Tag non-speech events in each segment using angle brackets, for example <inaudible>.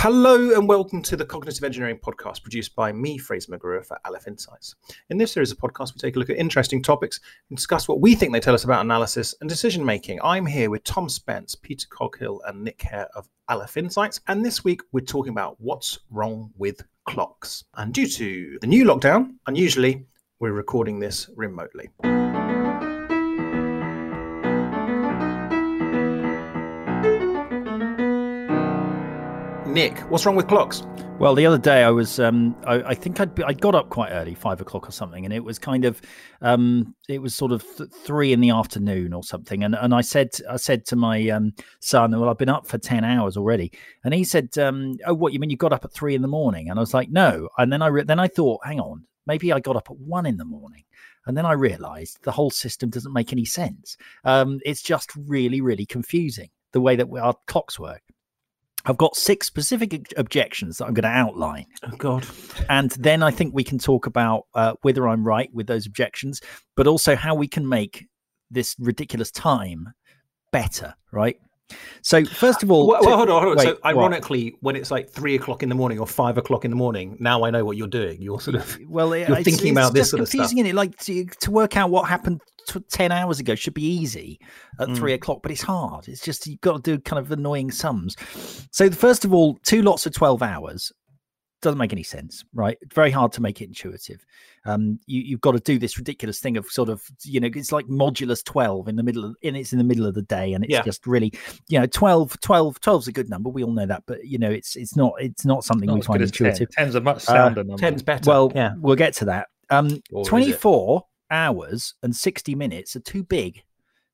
Hello and welcome to the Cognitive Engineering Podcast produced by me, Fraser McGruer, for Aleph Insights. In this series of podcasts, we take a look at interesting topics and discuss what we think they tell us about analysis and decision making. I'm here with Tom Spence, Peter Coghill, and Nick Hare of Aleph Insights. And this week, we're talking about what's wrong with clocks. And due to the new lockdown, unusually, we're recording this remotely. Nick, what's wrong with clocks? Well, the other day I was, um, I, I, think I'd, I got up quite early, five o'clock or something, and it was kind of, um, it was sort of th- three in the afternoon or something, and and I said, I said to my um, son, well, I've been up for ten hours already, and he said, um, oh, what you mean you got up at three in the morning? And I was like, no, and then I re- then I thought, hang on, maybe I got up at one in the morning. And then I realized the whole system doesn't make any sense. Um, it's just really, really confusing the way that our clocks work. I've got six specific objections that I'm going to outline. Oh, God. And then I think we can talk about uh, whether I'm right with those objections, but also how we can make this ridiculous time better, right? So first of all, well, well hold on. Hold on. Wait, so ironically, what? when it's like three o'clock in the morning or five o'clock in the morning, now I know what you're doing. You're sort of well, you're it's, thinking it's about this sort of stuff. Confusing, it? Like to, to, work out what happened t- ten hours ago should be easy at mm. three o'clock, but it's hard. It's just you've got to do kind of annoying sums. So first of all, two lots of twelve hours doesn't make any sense, right? very hard to make it intuitive. Um, you, have got to do this ridiculous thing of sort of, you know, it's like modulus 12 in the middle of, and it's in the middle of the day. And it's yeah. just really, you know, 12, 12, 12 is a good number. We all know that, but you know, it's, it's not, it's not something not we find intuitive. 10. 10's a much sounder uh, number. 10's better. Well, yeah, we'll get to that. Um, 24 hours and 60 minutes are too big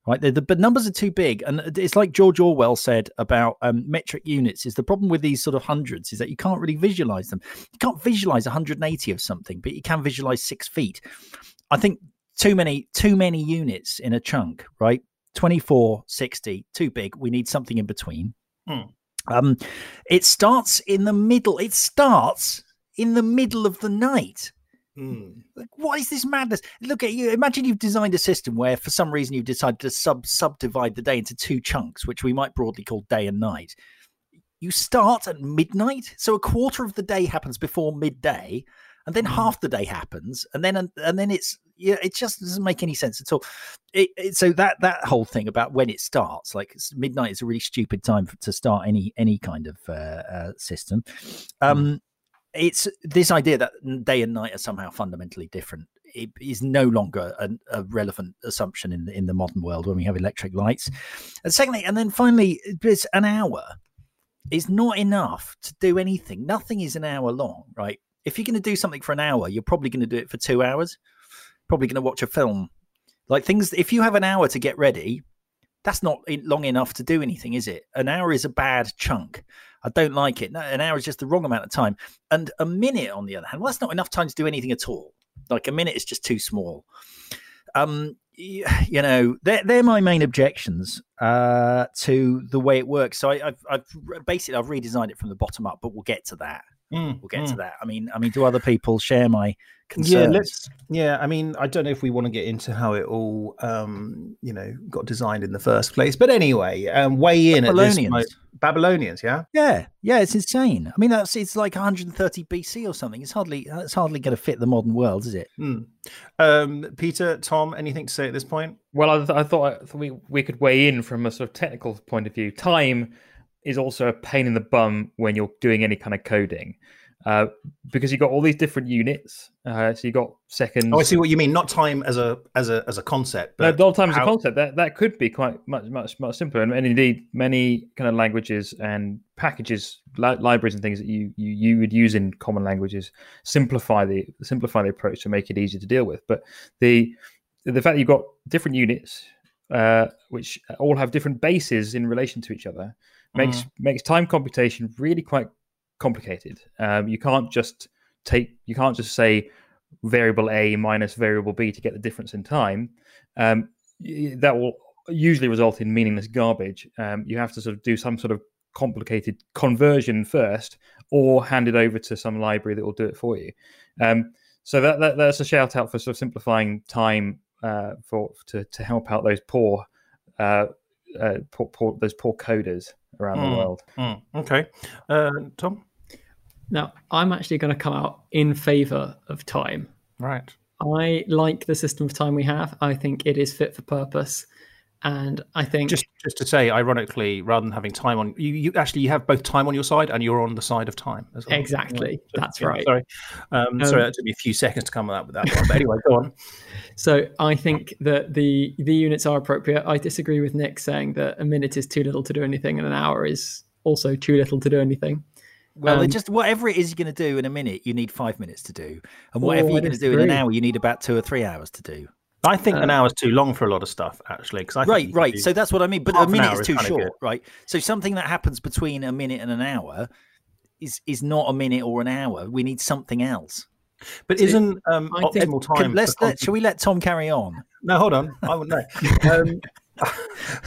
right? The, the, but numbers are too big, and it's like George Orwell said about um, metric units. Is the problem with these sort of hundreds is that you can't really visualize them. You can't visualize 180 of something, but you can visualize six feet. I think too many too many units in a chunk, right? 24, 60, too big. We need something in between. Hmm. Um, it starts in the middle. It starts in the middle of the night. Mm. Like, what is this madness? Look at you. Imagine you've designed a system where, for some reason, you've decided to sub subdivide the day into two chunks, which we might broadly call day and night. You start at midnight, so a quarter of the day happens before midday, and then mm. half the day happens, and then and then it's yeah, it just doesn't make any sense at all. It, it, so that that whole thing about when it starts, like midnight, is a really stupid time for, to start any any kind of uh, uh, system. Um, mm it's this idea that day and night are somehow fundamentally different it is no longer a, a, relevant assumption in the, in the modern world when we have electric lights. And secondly, and then finally, it's an hour is not enough to do anything. Nothing is an hour long, right? If you're going to do something for an hour, you're probably going to do it for two hours. Probably going to watch a film. Like things, if you have an hour to get ready, that's not long enough to do anything, is it? An hour is a bad chunk. I don't like it. an hour is just the wrong amount of time. And a minute, on the other hand, well, that's not enough time to do anything at all. Like a minute is just too small. Um, you, you know, they're, they're my main objections uh, to the way it works. So I, have I've basically I've redesigned it from the bottom up, but we'll get to that. Mm, we'll get mm. to that. I mean, I mean, do other people share my concerns? Yeah, let's. Yeah, I mean, I don't know if we want to get into how it all, um, you know, got designed in the first place. But anyway, um, weigh in Babylonians. at this. Babylonians, yeah, yeah, yeah. It's insane. I mean, that's it's like 130 BC or something. It's hardly it's hardly going to fit the modern world, is it? Mm. Um, Peter, Tom, anything to say at this point? Well, I, th- I thought, I thought we we could weigh in from a sort of technical point of view. Time is also a pain in the bum when you're doing any kind of coding. Uh, because you've got all these different units. Uh, so you got seconds. Oh, I see what you mean. Not time as a as a as a concept. But no, not time how... as a concept. That that could be quite much much much simpler. And, and indeed, many kind of languages and packages, li- libraries, and things that you, you you would use in common languages simplify the simplify the approach to make it easier to deal with. But the the fact that you've got different units, uh, which all have different bases in relation to each other, makes mm. makes time computation really quite complicated. Um, you can't just take you can't just say variable a minus variable b to get the difference in time. Um, that will usually result in meaningless garbage. Um, you have to sort of do some sort of complicated conversion first, or hand it over to some library that will do it for you. Um, so that, that, that's a shout out for sort of simplifying time uh, for to to help out those poor, uh, uh, poor, poor those poor coders. around mm, the world. Mm, okay, uh, Tom. Now, I'm actually going to come out in favor of time. Right. I like the system of time we have. I think it is fit for purpose. And I think just just to say, ironically, rather than having time on you, you actually you have both time on your side and you're on the side of time as well. Exactly, yeah. that's yeah, right. Sorry, um, um, sorry, that took me a few seconds to come up with that one. But anyway, go on. <laughs> <laughs> So I think that the the units are appropriate. I disagree with Nick saying that a minute is too little to do anything and an hour is also too little to do anything. Well, um, just whatever it is you're going to do in a minute, you need five minutes to do, and whatever oh, you're going to do in an hour, you need about two or three hours to do. I think uh, an hour is too long for a lot of stuff, actually. Because right, right. So that's what I mean. But a minute is too is short, right? So something that happens between a minute and an hour is is not a minute or an hour. We need something else. But so isn't um, optimal time? Can, let's let, shall we let Tom carry on? No, hold on. I wouldn't know. <laughs> um, <laughs>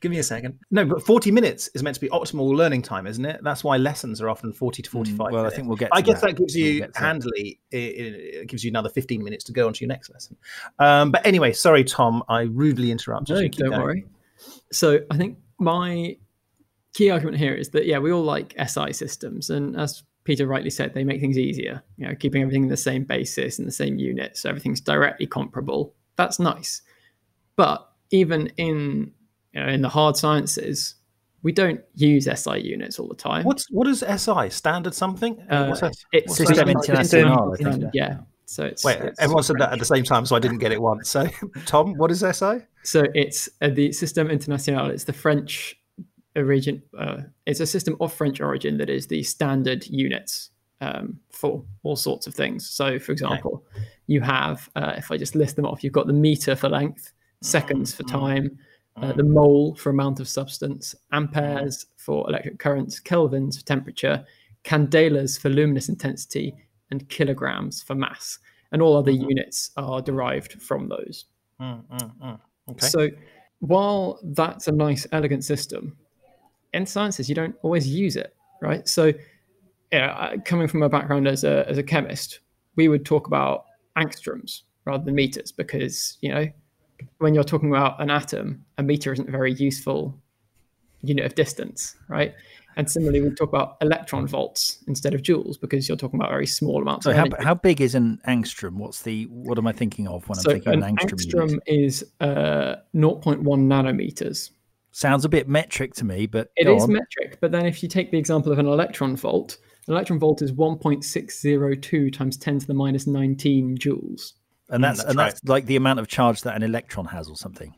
Give me a second. No, but 40 minutes is meant to be optimal learning time, isn't it? That's why lessons are often 40 to mm, 45 well, minutes. I think we'll get I guess that, that gives you we'll handily, it, it, gives you another 15 minutes to go on to your next lesson. Um, but anyway, sorry, Tom, I rudely interrupted no, you. Don't going. worry. So I think my key argument here is that, yeah, we all like SI systems. And as Peter rightly said, they make things easier, you know, keeping everything in the same basis and the same unit. So everything's directly comparable. That's nice. But even in you know, in the hard sciences, we don't use SI units all the time. What's what is SI? Standard something? Uh, What's that? It's System International. Yeah. So it's wait. It's everyone said that at the same time, so I didn't get it once. So, <laughs> Tom, what is SI? So it's uh, the System International. It's the French origin. Uh, it's a system of French origin that is the standard units um, for all sorts of things. So, for example, okay. you have, uh, if I just list them off, you've got the meter for length, seconds for mm-hmm. time, uh, the mole for amount of substance, amperes for electric currents, kelvins for temperature, candelas for luminous intensity, and kilograms for mass. And all other mm-hmm. units are derived from those. Mm, mm, mm. Okay. So while that's a nice, elegant system, in sciences you don't always use it, right? So, yeah, coming from a background as a as a chemist, we would talk about angstroms rather than meters because you know when you're talking about an atom, a meter isn't a very useful unit of distance, right? And similarly, we talk about electron volts instead of joules because you're talking about very small amounts. So, how, how, big is an angstrom? What's the what am I thinking of when so I'm thinking an, an angstrom? Angstrom is uh, 0.1 nanometers. Sounds a bit metric to me, but it is on. metric. But then, if you take the example of an electron volt, an electron volt is 1.602 times 10 to the minus 19 joules and that's, that's and right. that's like the amount of charge that an electron has, or something.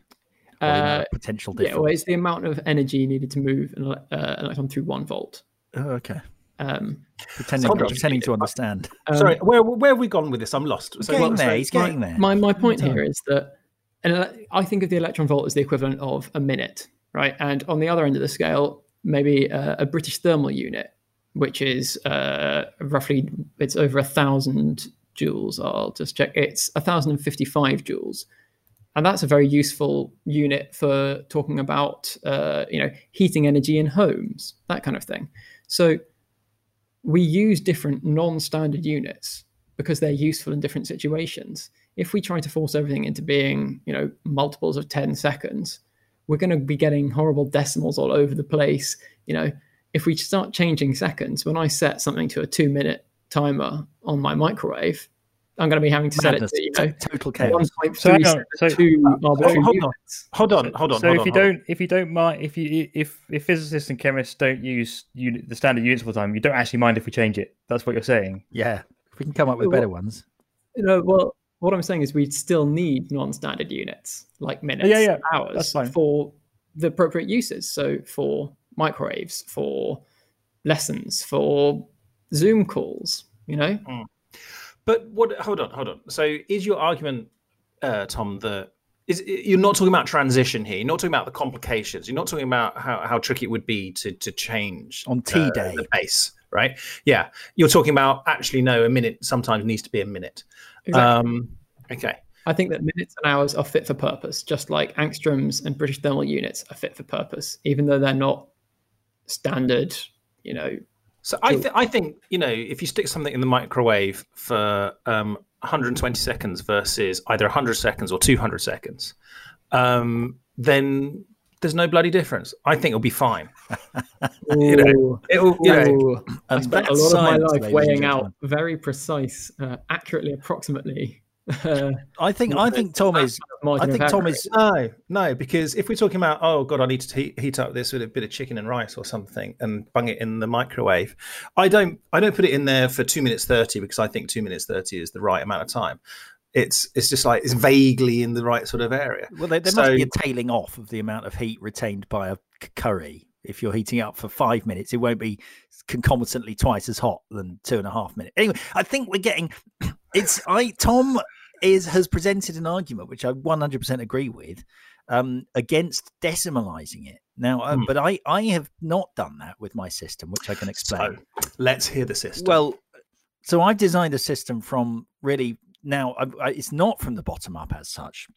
Or uh, potential difference. Yeah, well, it's the amount of energy needed to move an uh, electron through one volt. Oh, okay. Um, pretending, so pretending to understand. Um, Sorry, where where have we gone with this? I'm lost. So getting there. He's getting my, there. My my point here is that, and I think of the electron volt as the equivalent of a minute, right? And on the other end of the scale, maybe a, a British thermal unit, which is uh, roughly it's over a thousand joules. I'll just check. It's 1055 joules. And that's a very useful unit for talking about, uh, you know, heating energy in homes, that kind of thing. So we use different non-standard units because they're useful in different situations. If we try to force everything into being, you know, multiples of 10 seconds, we're going to be getting horrible decimals all over the place. You know, if we start changing seconds, when I set something to a two minute timer on my microwave, I'm going to be having to set it to you know total chaos. So, so, uh, hold, on, hold on, hold on. So hold if on, you don't, if you don't mind, if you if if physicists and chemists don't use unit, the standard units all the time, you don't actually mind if we change it. That's what you're saying. Yeah, if we can come up with better ones. You know, well, what I'm saying is we still need non-standard units like minutes, yeah, yeah, hours for the appropriate uses. So for microwaves, for lessons, for Zoom calls, you know. Mm. But what? Hold on, hold on. So is your argument, uh, Tom, that is you're not talking about transition here. You're not talking about the complications. You're not talking about how, how tricky it would be to to change on T uh, day the pace, right? Yeah, you're talking about actually no, a minute sometimes needs to be a minute. Exactly. Um, okay. I think that minutes and hours are fit for purpose, just like angstroms and British thermal units are fit for purpose, even though they're not standard, you know, so I, th- I think you know if you stick something in the microwave for um, 120 seconds versus either 100 seconds or 200 seconds, um, then there's no bloody difference. I think it'll be fine. <laughs> you know, it'll, you know, I spent a lot of my life weighing out very precise, uh, accurately, approximately I think I think Tom is. I think Tom is. No, no, because if we're talking about, oh god, I need to heat, heat up this with a bit of chicken and rice or something, and bung it in the microwave, I don't I don't put it in there for two minutes thirty because I think two minutes thirty is the right amount of time. It's it's just like it's vaguely in the right sort of area. Well, there, there so, must be a tailing off of the amount of heat retained by a curry if you're heating up for five minutes, it won't be concomitantly twice as hot than two and a half minutes. Anyway, I think we're getting it's I Tom is has presented an argument which I 100% agree with um, against decimalizing it. Now, uh, hmm. but I I have not done that with my system, which I can explain. So, let's hear the system. Well, so I've designed a system from really now I, I, it's not from the bottom up as such.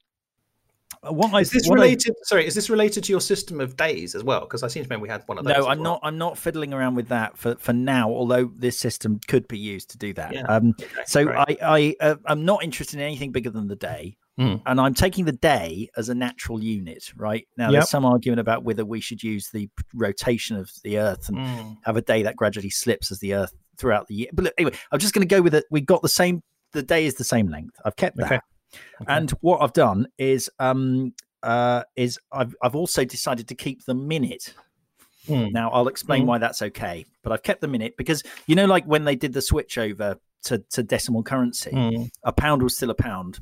What is this related? I, sorry, is this related to your system of days as well? Because I seem to remember we had one of those. No, I'm well. not. I'm not fiddling around with that for, for now. Although this system could be used to do that. Yeah. Um, okay, so great. I I uh, I'm not interested in anything bigger than the day. Mm. And I'm taking the day as a natural unit, right? Now, yep. there's some argument about whether we should use the rotation of the Earth and mm. have a day that gradually slips as the Earth throughout the year. But look, anyway, I'm just going to go with it. We got the same. The day is the same length. I've kept that. Okay. Okay. And what I've done is um, uh, is I've I've also decided to keep the minute. Mm. Now I'll explain mm. why that's okay, but I've kept the minute because you know, like when they did the switch over to, to decimal currency, mm. a pound was still a pound,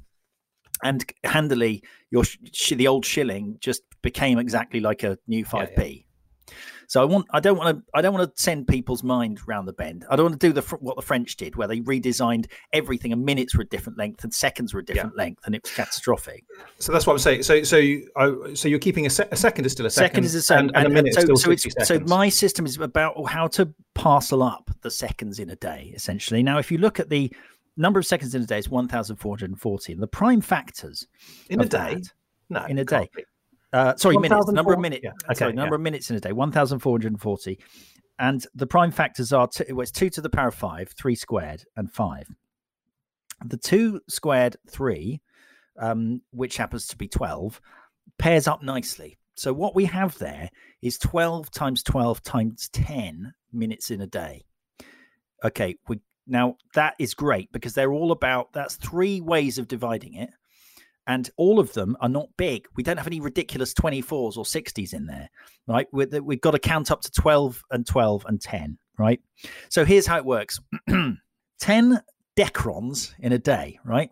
and handily your sh- the old shilling just became exactly like a new five p. Yeah, yeah. So I want, I don't want to, I don't want to send people's mind round the bend. I don't want to do the what the French did, where they redesigned everything, and minutes were a different length, and seconds were a different yeah. length, and it was catastrophic. So that's what I'm saying. So, so, you, so you're keeping a, se- a, second is still a second, second is a second, and, and, and a minute so, is still so, so my system is about how to parcel up the seconds in a day, essentially. Now, if you look at the number of seconds in a day is 1,440, and the prime factors in a day. That, no, in a day. Be. Uh, sorry, minutes. Number of minutes. Yeah. Okay, sorry, number yeah. of minutes in a day. One thousand four hundred and forty. And the prime factors are two, well, it's two to the power of five, three squared, and five. The two squared three, um, which happens to be twelve, pairs up nicely. So what we have there is twelve times twelve times ten minutes in a day. Okay, we now that is great because they're all about that's three ways of dividing it and all of them are not big. We don't have any ridiculous 24s or 60s in there, right? we have got to count up to 12 and 12 and 10, right? So here's how it works <clears throat> 10 decrons in a day, right?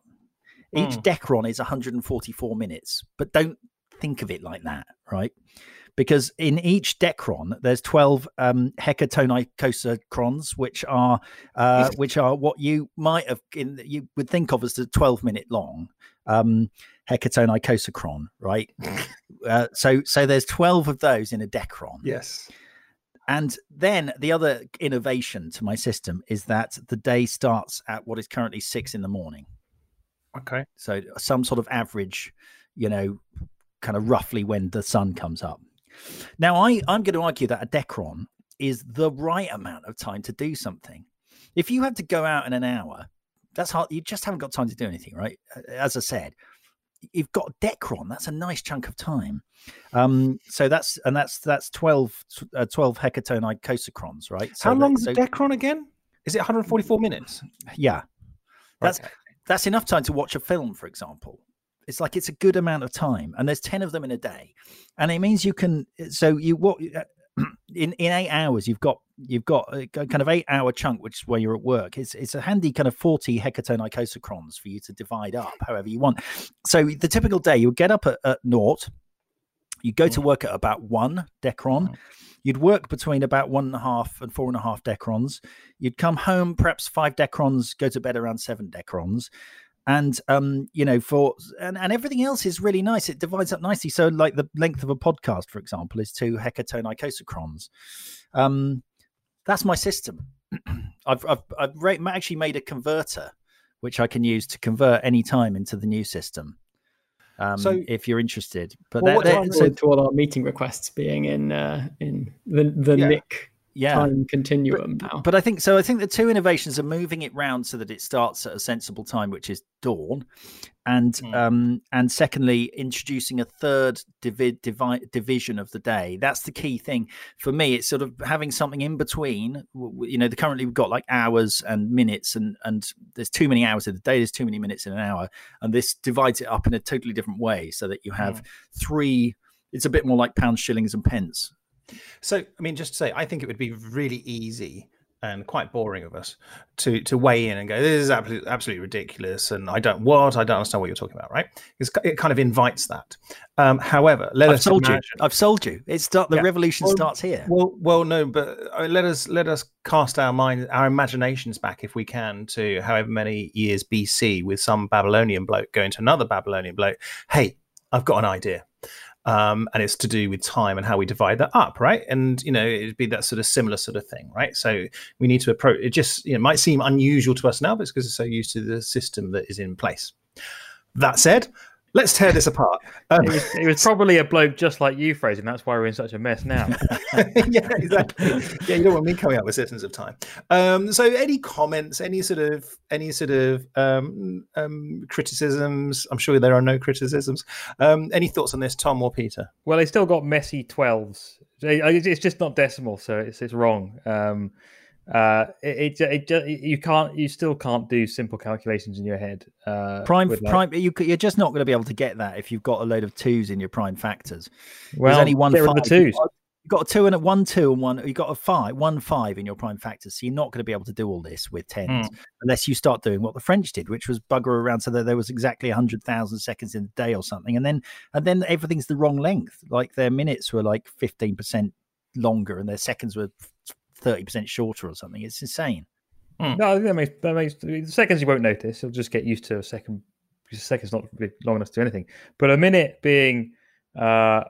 Each mm. decron is 144 minutes, but don't think of it like that, right? Because in each decron, there's 12 um, hecatonicosacrons, which are uh, <laughs> which are what you might have in, you would think of as the 12 minute long um, hecatone icosacron, right? uh, so so there's 12 of those in a decron. Yes. And then the other innovation to my system is that the day starts at what is currently six in the morning. Okay. So some sort of average, you know, kind of roughly when the sun comes up. Now, I, I'm going to argue that a decron is the right amount of time to do something. If you had to go out in an hour that's hard. You just haven't got time to do anything, right? As I said, you've got Decron. That's a nice chunk of time. Um, so that's and that's that's 12, uh, 12 hecatone icosacrons, right? So How long is so, Decron again? Is it 144 minutes? Yeah, that's okay. that's enough time to watch a film, for example. It's like it's a good amount of time, and there's ten of them in a day, and it means you can. So you what uh, <clears throat> in in eight hours you've got you've got a kind of eight hour chunk which is where you're at work. It's it's a handy kind of 40 hecatone icosacrons for you to divide up however you want. So the typical day you would get up at, at naught. You go to mm. work at about one decron. Mm. you'd work between about one and a half and four and a half decrons. You'd come home perhaps five decrons go to bed around seven decrons. And um you know for and, and everything else is really nice. It divides up nicely. So like the length of a podcast for example is two hecatone icosacrons um that's my system. <clears throat> I've i've, I've actually made a converter which i can use to convert any time into the new system um, so if you're interested. But well, what so to all our meeting requests being in uh, in the the yeah. nick yeah. time continuum but, now. But I think so. I think the two innovations are moving it round so that it starts at a sensible time, which is dawn, and mm. um, and secondly, introducing a third divi- divi- division of the day. That's the key thing for me. It's sort of having something in between. You know, the, currently we've got like hours and minutes, and and there's too many hours in the day. There's too many minutes in an hour, and this divides it up in a totally different way, so that you have mm. three. It's a bit more like pounds, shillings, and pence. So, I mean, just to say, I think it would be really easy and quite boring of us to to weigh in and go, "This is absolutely absolutely ridiculous," and I don't what I don't understand what you're talking about, right? It's, it kind of invites that. Um, however, let I've us sold imagine, you. I've sold you. It's start the yeah. revolution well, starts here. Well, well, no, but uh, let us let us cast our mind, our imaginations back, if we can, to however many years BC, with some Babylonian bloke going to another Babylonian bloke. Hey, I've got an idea um, and it's to do with time and how we divide that up, right? And you know, it'd be that sort of similar sort of thing, right? So we need to approach. It just you know might seem unusual to us now, but it's because we're so used to the system that is in place. That said, Let's tear this apart. Um, it, was, it, was, probably a bloke just like you, Fraser, and that's why we're in such a mess now. <laughs> yeah, exactly. Yeah, you don't want me coming up with systems of time. Um, so, any comments, any sort of, any sort of um, um criticisms? I'm sure there are no criticisms. Um, any thoughts on this, Tom or Peter? Well, they still got messy twelves. It's just not decimal, so it's it's wrong. Uh, it, it, it, you can't you still can't do simple calculations in your head uh, prime prime you, you're just not going to be able to get that if you've got a load of twos in your prime factors well There's only one five. the twos you've got a two and a one two and one you've got a five one five in your prime factors so you're not going to be able to do all this with tens mm. unless you start doing what the french did which was bugger around so that there was exactly a 100000 seconds in a day or something and then and then everything's the wrong length like their minutes were like 15% longer and their seconds were thirty percent shorter or something. It's insane. Mm. No, I think that makes that makes the seconds you won't notice. You'll just get used to a second because a second's not really long enough to do anything. But a minute being uh,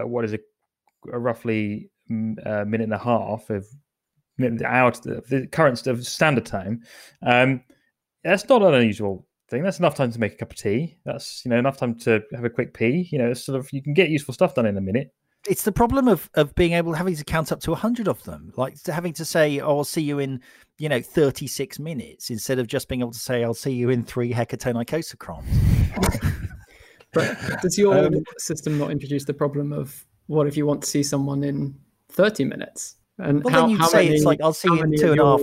what is it, a roughly mm, a minute and a half of the hour the current of standard time. Um, that's not an unusual thing. That's enough time to make a cup of tea. That's you know enough time to have a quick pee. You know, it's sort of you can get useful stuff done in a minute it's the problem of of being able having to count up to 100 of them like having to say oh i'll see you in you know 36 minutes instead of just being able to say i'll see you in three hecatone icosacrons <laughs> but does your um, system not introduce the problem of what if you want to see someone in 30 minutes? And well, how, then you'd say many, it's like i'll see you in two and a half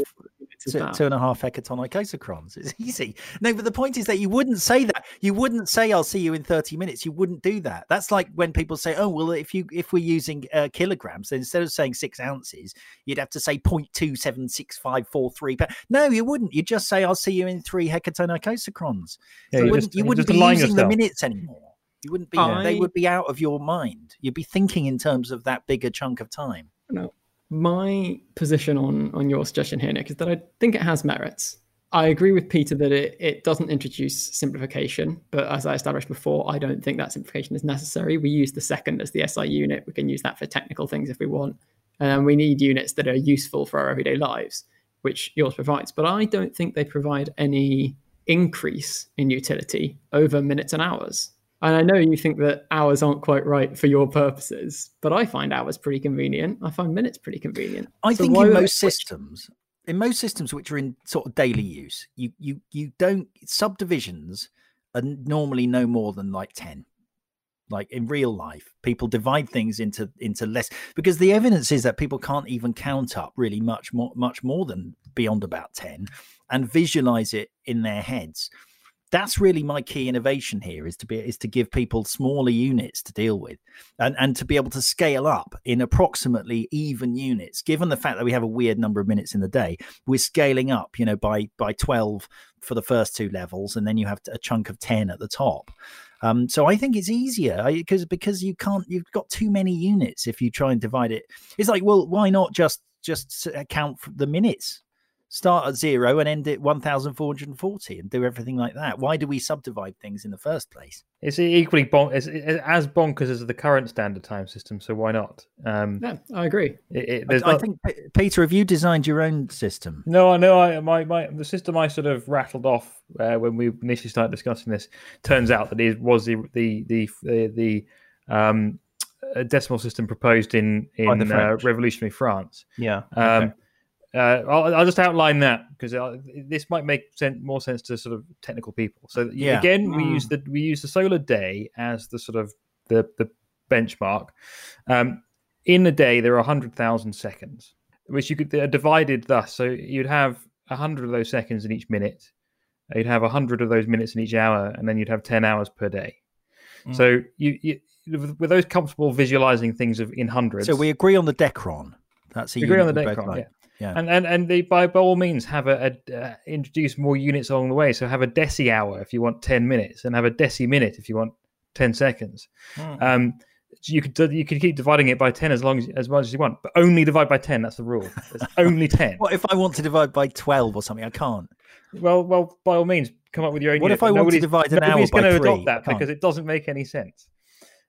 two, two and a half hecatonic isocrons. It's <laughs> easy. No, but the point is that you wouldn't say that. You wouldn't say, "I'll see you in thirty minutes." You wouldn't do that. That's like when people say, "Oh, well, if you if we're using uh, kilograms, then instead of saying six ounces, you'd have to say 0.276543." No, you wouldn't. You'd just say, "I'll see you in three hecatonic isocrons." Yeah, so you wouldn't, just, you wouldn't be using yourself. the minutes anymore. You wouldn't be. I... They would be out of your mind. You'd be thinking in terms of that bigger chunk of time. No, my position on on your suggestion here, Nick, is that I think it has merits. I agree with Peter that it, it doesn't introduce simplification, but as I established before, I don't think that simplification is necessary. We use the second as the SI unit. We can use that for technical things if we want. And we need units that are useful for our everyday lives, which yours provides. But I don't think they provide any increase in utility over minutes and hours. And I know you think that hours aren't quite right for your purposes, but I find hours pretty convenient. I find minutes pretty convenient. I so think in most systems, in most systems which are in sort of daily use, you you you don't subdivisions are normally no more than like 10 like in real life people divide things into into less because the evidence is that people can't even count up really much more much more than beyond about 10 and visualize it in their heads that's really my key innovation here is to be is to give people smaller units to deal with and and to be able to scale up in approximately even units. Given the fact that we have a weird number of minutes in the day we're scaling up you know by by 12 for the first two levels and then you have a chunk of 10 at the top. Um, so I think it's easier because because you can't you've got too many units if you try and divide it. It's like well why not just just count the minutes start at zero and end at 1440 and do everything like that why do we subdivide things in the first place it's equally bon- it's, it's as bonkers as the current standard time system so why not um, yeah i agree it, it, I, not... I, think peter have you designed your own system no i know i my, my the system i sort of rattled off uh, when we initially started discussing this turns out that it was the the the the, the um, decimal system proposed in in uh, revolutionary France. Yeah. Um, okay. Uh, I'll, I'll, just outline that because this might make more sense to sort of technical people. So yeah. again, mm. we use the we use the solar day as the sort of the the benchmark. Um, in a day, there are hundred thousand seconds, which you could they're divided thus. So you'd have hundred of those seconds in each minute. You'd have hundred of those minutes in each hour, and then you'd have ten hours per day. Mm. So you, you with those comfortable visualizing things of in hundreds. So we agree on the Decron. That's a we agree on the Decron. Yeah. Yeah. And and and they, by, by all means have a, a uh, introduce more units along the way. So have a deci hour if you want ten minutes, and have a deci minute if you want ten seconds. Hmm. Um, you could you could keep dividing it by ten as long as as much as you want, but only divide by ten. That's the rule. It's <laughs> only ten. what if I want to divide by twelve or something? I can't. Well, well, by all means, come up with your own. What unit, if I want to divide an hour by going to adopt that because it doesn't make any sense.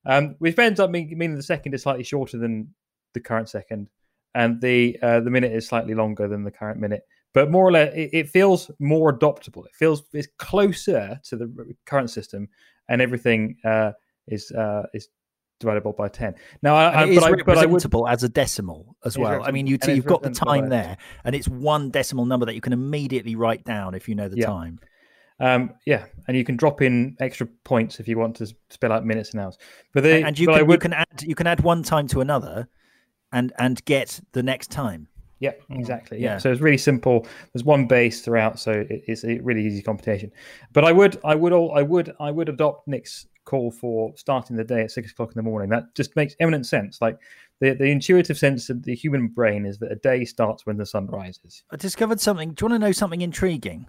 Um, which ends up meaning the second is slightly shorter than the current second, and the uh, the minute is slightly longer than the current minute. But more or less, it, it feels more adoptable. It feels it's closer to the current system, and everything uh, is uh, is dividable by 10 now I, it is representable would, as a decimal as well i mean you you've got the time there and it's one decimal number that you can immediately write down if you know the yeah. time um, yeah, and you can drop in extra points if you want to spell out minutes and hours. But and you, but can, would... you can add you can add one time to another, and and get the next time. Yeah, mm. exactly. Yeah. yeah. So it's really simple. There's one base throughout, so it's a really easy computation. But I would, I would, all, I would, I would adopt Nick's call for starting the day at six o'clock in the morning. That just makes eminent sense. Like the, the intuitive sense of the human brain is that a day starts when the sun rises. I discovered something. Do you want to know something intriguing?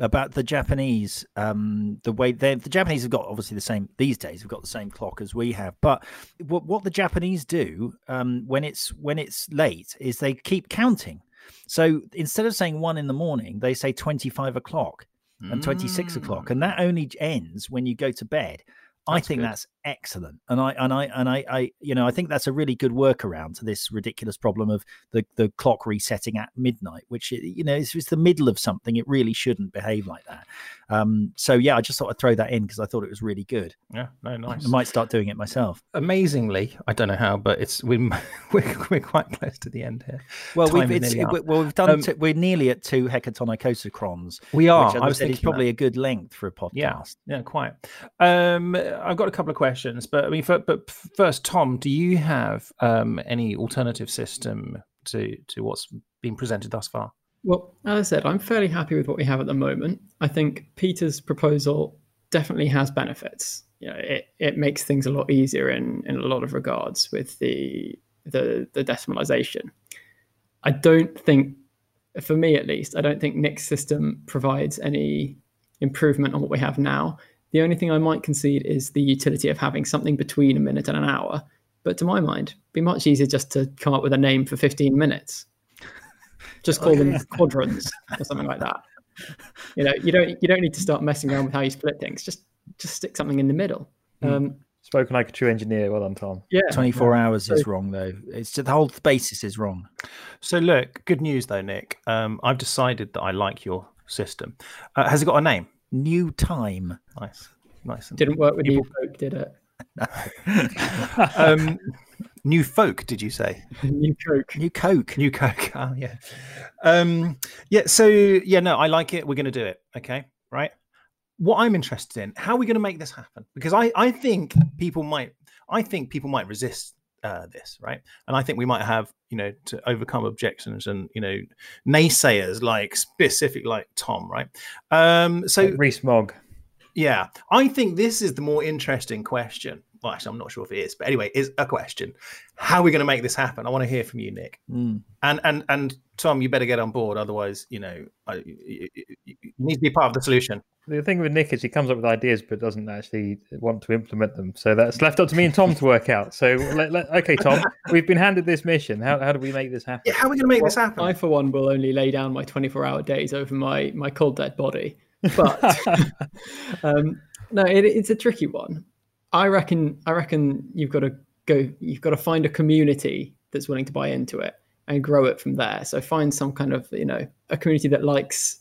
About the Japanese, um, the way they the Japanese have got obviously the same these days. We've got the same clock as we have, but what, what the Japanese do um, when it's when it's late is they keep counting. So instead of saying one in the morning, they say twenty five o'clock and twenty six mm. o'clock, and that only ends when you go to bed. I think good. that's excellent, and I and I and I, I, you know, I think that's a really good workaround to this ridiculous problem of the the clock resetting at midnight, which you know is the middle of something. It really shouldn't behave like that. Um, so yeah, I just thought I'd throw that in because I thought it was really good. Yeah, no, nice. I might start doing it myself. Amazingly, I don't know how, but it's we <laughs> we're, we're quite close to the end here. Well, Time we've it, well we've done um, two, we're nearly at two hecatonicosacrons. We are. Which, I was thinking is probably that. a good length for a podcast. Yeah, yeah, quite. Um, I've got a couple of questions, but I mean, for, but first, Tom, do you have um, any alternative system to to what's been presented thus far? Well, as I said, I'm fairly happy with what we have at the moment. I think Peter's proposal definitely has benefits. You know, it, it makes things a lot easier in, in a lot of regards with the, the the decimalization. I don't think, for me at least, I don't think Nick's system provides any improvement on what we have now. The only thing I might concede is the utility of having something between a minute and an hour. But to my mind, it'd be much easier just to come up with a name for 15 minutes. <laughs> Just call them quadrants or something like that. You know, you don't you don't need to start messing around with how you split things. Just just stick something in the middle. Mm. Um, Spoken like a true engineer. Well done, Tom. Yeah, twenty-four yeah. hours is wrong though. It's the whole basis is wrong. So look, good news though, Nick. Um, I've decided that I like your system. Uh, has it got a name? New Time. Nice, nice. Didn't work with New Folk, did it? <laughs> um, new folk, did you say? <laughs> new Coke. New Coke. New Coke. Oh, <laughs> yeah. Um, yeah. So yeah, no, I like it. We're going to do it. Okay, right. What I'm interested in, how are we going to make this happen? Because I, I think people might, I think people might resist uh, this, right? And I think we might have, you know, to overcome objections and you know, naysayers like specific like Tom, right? Um, so like Rees-Mogg. Yeah, I think this is the more interesting question. Well, actually, I'm not sure if it is, but anyway, is a question. How are we going to make this happen? I want to hear from you, Nick. Mm. And and and Tom, you better get on board. Otherwise, you know, I, you, you need to be part of the solution the thing with Nick is he comes up with ideas but doesn't actually want to implement them. So that's left up to me and Tom to work out. So let, let, okay, Tom, we've been handed this mission. How, how do we make this happen? Yeah, how are we going to make well, this happen? I, for one, will only lay down my 24 hour days over my my cold dead body. But <laughs> <laughs> um, no, it, it's a tricky one. I reckon. I reckon you've got to go. You've got to find a community that's willing to buy into it and grow it from there. So find some kind of you know a community that likes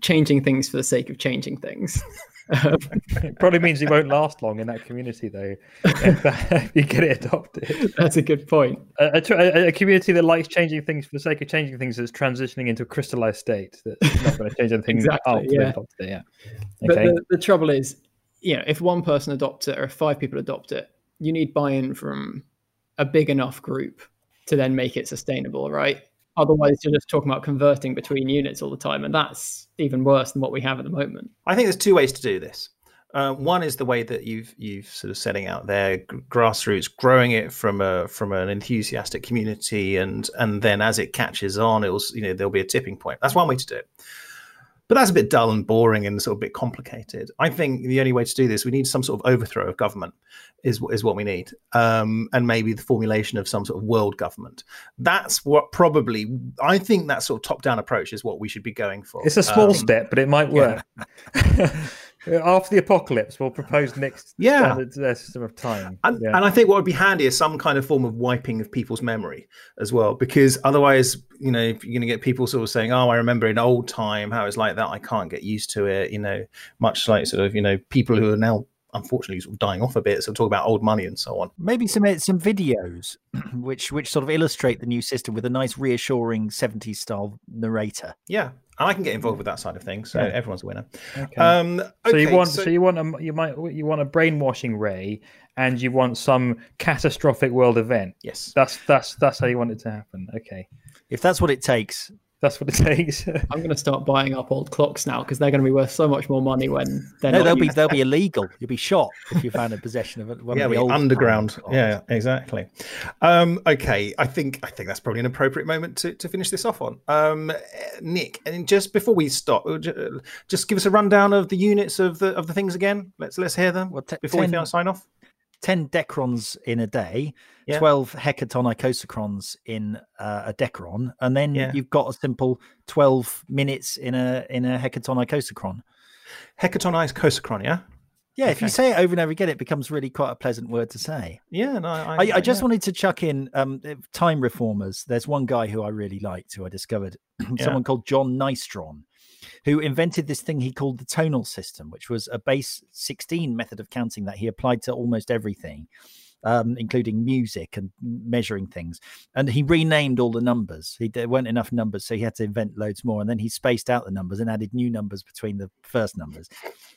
changing things for the sake of changing things. it <laughs> probably means you won't last long in that community, though. <laughs> Uh, if you get it adopted, that's a good point. A, a, a, community that likes changing things for the sake of changing things that's transitioning into a crystallized state that's not going to change anything. <laughs> exactly. Yeah. It, yeah. But the, the trouble is, you know, if one person adopts it or if five people adopt it, you need buy-in from a big enough group to then make it sustainable, right? Otherwise, you're just talking about converting between units all the time, and that's even worse than what we have at the moment. I think there's two ways to do this. Uh, one is the way that you've you've sort of setting out there grassroots, growing it from a from an enthusiastic community, and and then as it catches on, it'll you know there'll be a tipping point. That's one way to do it. But that's a bit dull and boring and sort of a bit complicated. I think the only way to do this, we need some sort of overthrow of government, is is what we need, um, and maybe the formulation of some sort of world government. That's what probably I think that sort of top down approach is what we should be going for. It's a small um, step, but it might work. Yeah. <laughs> After the apocalypse, we'll propose next <laughs> yeah. standard uh, system of time. And, yeah. and I think what would be handy is some kind of form of wiping of people's memory as well, because otherwise, you know, if you're going to get people sort of saying, "Oh, I remember in old time how it's like that. I can't get used to it." You know, much like sort of you know people who are now unfortunately sort of dying off a bit. So talk about old money and so on. Maybe some some videos <clears throat> which which sort of illustrate the new system with a nice reassuring 70s style narrator. Yeah. And I can get involved with that side of things, so yeah. everyone's a winner. Okay. Um, okay, so you want so, so, you want a you might you want a brainwashing ray, and you want some catastrophic world event. Yes, that's that's that's how you want it to happen. Okay, if that's what it takes, that's what it <laughs> takes. I'm going to start buying up old clocks now because they're going to be worth so much more money when they're no, they'll be they'll be <laughs> illegal. You'll be shot if you found a possession of one yeah, of the old underground. Yeah, exactly. Um, okay, I think I think that's probably an appropriate moment to, to finish this off on. Um, Nick, and just before we stop, uh, just give us a rundown of the units of the of the things again. Let's let's hear them well, t- before 10, we sign off. 10 decrons in a day, yeah. 12 hecaton icosacrons in uh, a decaron, and then yeah. you've got a simple 12 minutes in a in a hecaton icosacron. Hecaton icosacron, yeah? Yeah, okay. if you say it over and over again, it becomes really quite a pleasant word to say. Yeah, no, I, I, I just wanted to chuck in um, time reformers. There's one guy who I really liked, who I discovered, <clears throat> yeah. someone called John Nystrom, who invented this thing he called the tonal system, which was a base 16 method of counting that he applied to almost everything. Um, including music and measuring things. And he renamed all the numbers. He, there weren't enough numbers, so he had to invent loads more. And then he spaced out the numbers and added new numbers between the first numbers.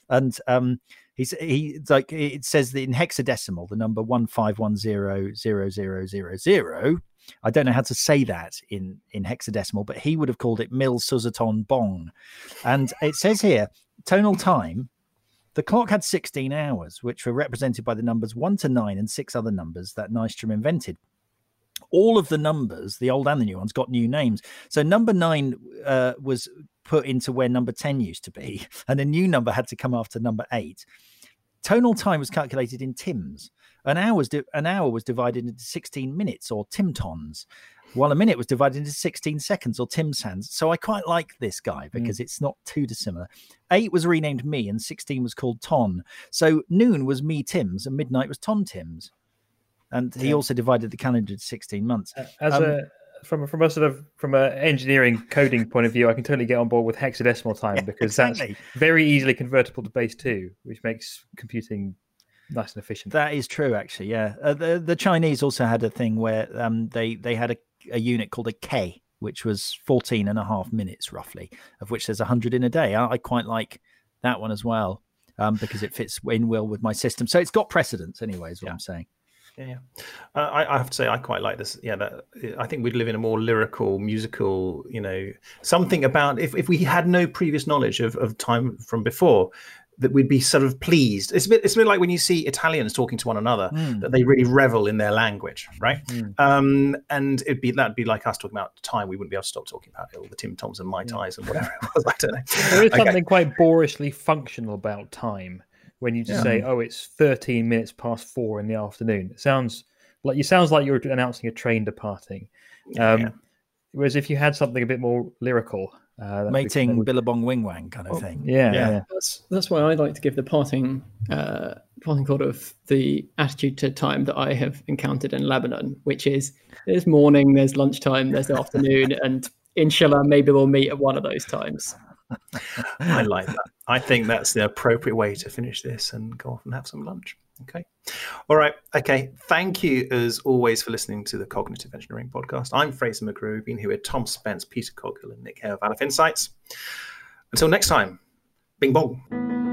And um, he's he like it says that in hexadecimal, the number one five one zero zero zero zero zero I don't know how to say that in in hexadecimal, but he would have called it mil suzaton bong. And it says here tonal time. The clock had 16 hours, which were represented by the numbers one to nine and six other numbers that Nystrom invented. All of the numbers, the old and the new ones, got new names. So number nine uh, was put into where number 10 used to be, <laughs> and a new number had to come after number eight. Tonal time was calculated in tims. An hour was di- an hour was divided into 16 minutes or timtons, while a minute was divided into 16 seconds or timsans. So I quite like this guy mm. because mm. it's not too dissimilar. Eight was renamed me and 16 was called ton. So noon was me tims and midnight was ton tims. And he yeah. also divided the calendar into 16 months. As um, a from from a sort of from an engineering coding point of view, I can totally get on board with hexadecimal time yeah, because exactly. that's very easily convertible to base two, which makes computing nice and efficient. That is true, actually. Yeah, uh, the the Chinese also had a thing where um, they they had a, a unit called a K, which was 14 and a half minutes roughly, of which there's 100 in a day. I, I quite like that one as well um, because it fits in well with my system. So it's got precedence anyway, is what yeah. I'm saying. Yeah, yeah. Uh, I, I, have to say I quite like this. Yeah, that I think we'd live in a more lyrical, musical. You know, something about if, if we had no previous knowledge of, of time from before, that we'd be sort of pleased. It's a bit, it's a bit like when you see Italians talking to one another, mm. that they really revel in their language, right? Mm. Um, and it'd be that'd be like us talking about time. We wouldn't be able to stop talking about it, all the Tim Toms and Mai Tais and whatever it was. <laughs> I don't know. There is okay. something quite boorishly functional about time when you just yeah. say, "Oh, it's 13 minutes past four in the afternoon." It sounds like you sounds like you're announcing a train departing. Um, yeah. Whereas if you had something a bit more lyrical, uh, mating Billabong Wing Wang kind of oh, thing. Yeah, yeah, yeah, That's that's why I like to give the parting uh, parting thought of the attitude to time that I have encountered in Lebanon, which is there's morning, there's lunchtime, there's afternoon, <laughs> and inshallah maybe we'll meet at one of those times. <laughs> I like that. I think that's the appropriate way to finish this and go off and have some lunch. Okay. All right. Okay. Thank you, as always, for listening to the Cognitive Engineering Podcast. I'm Fraser McGruer. Been here with Tom Spence, Peter Coghill, and Nick Hare of Aleph Insights. Until next time, bing bong.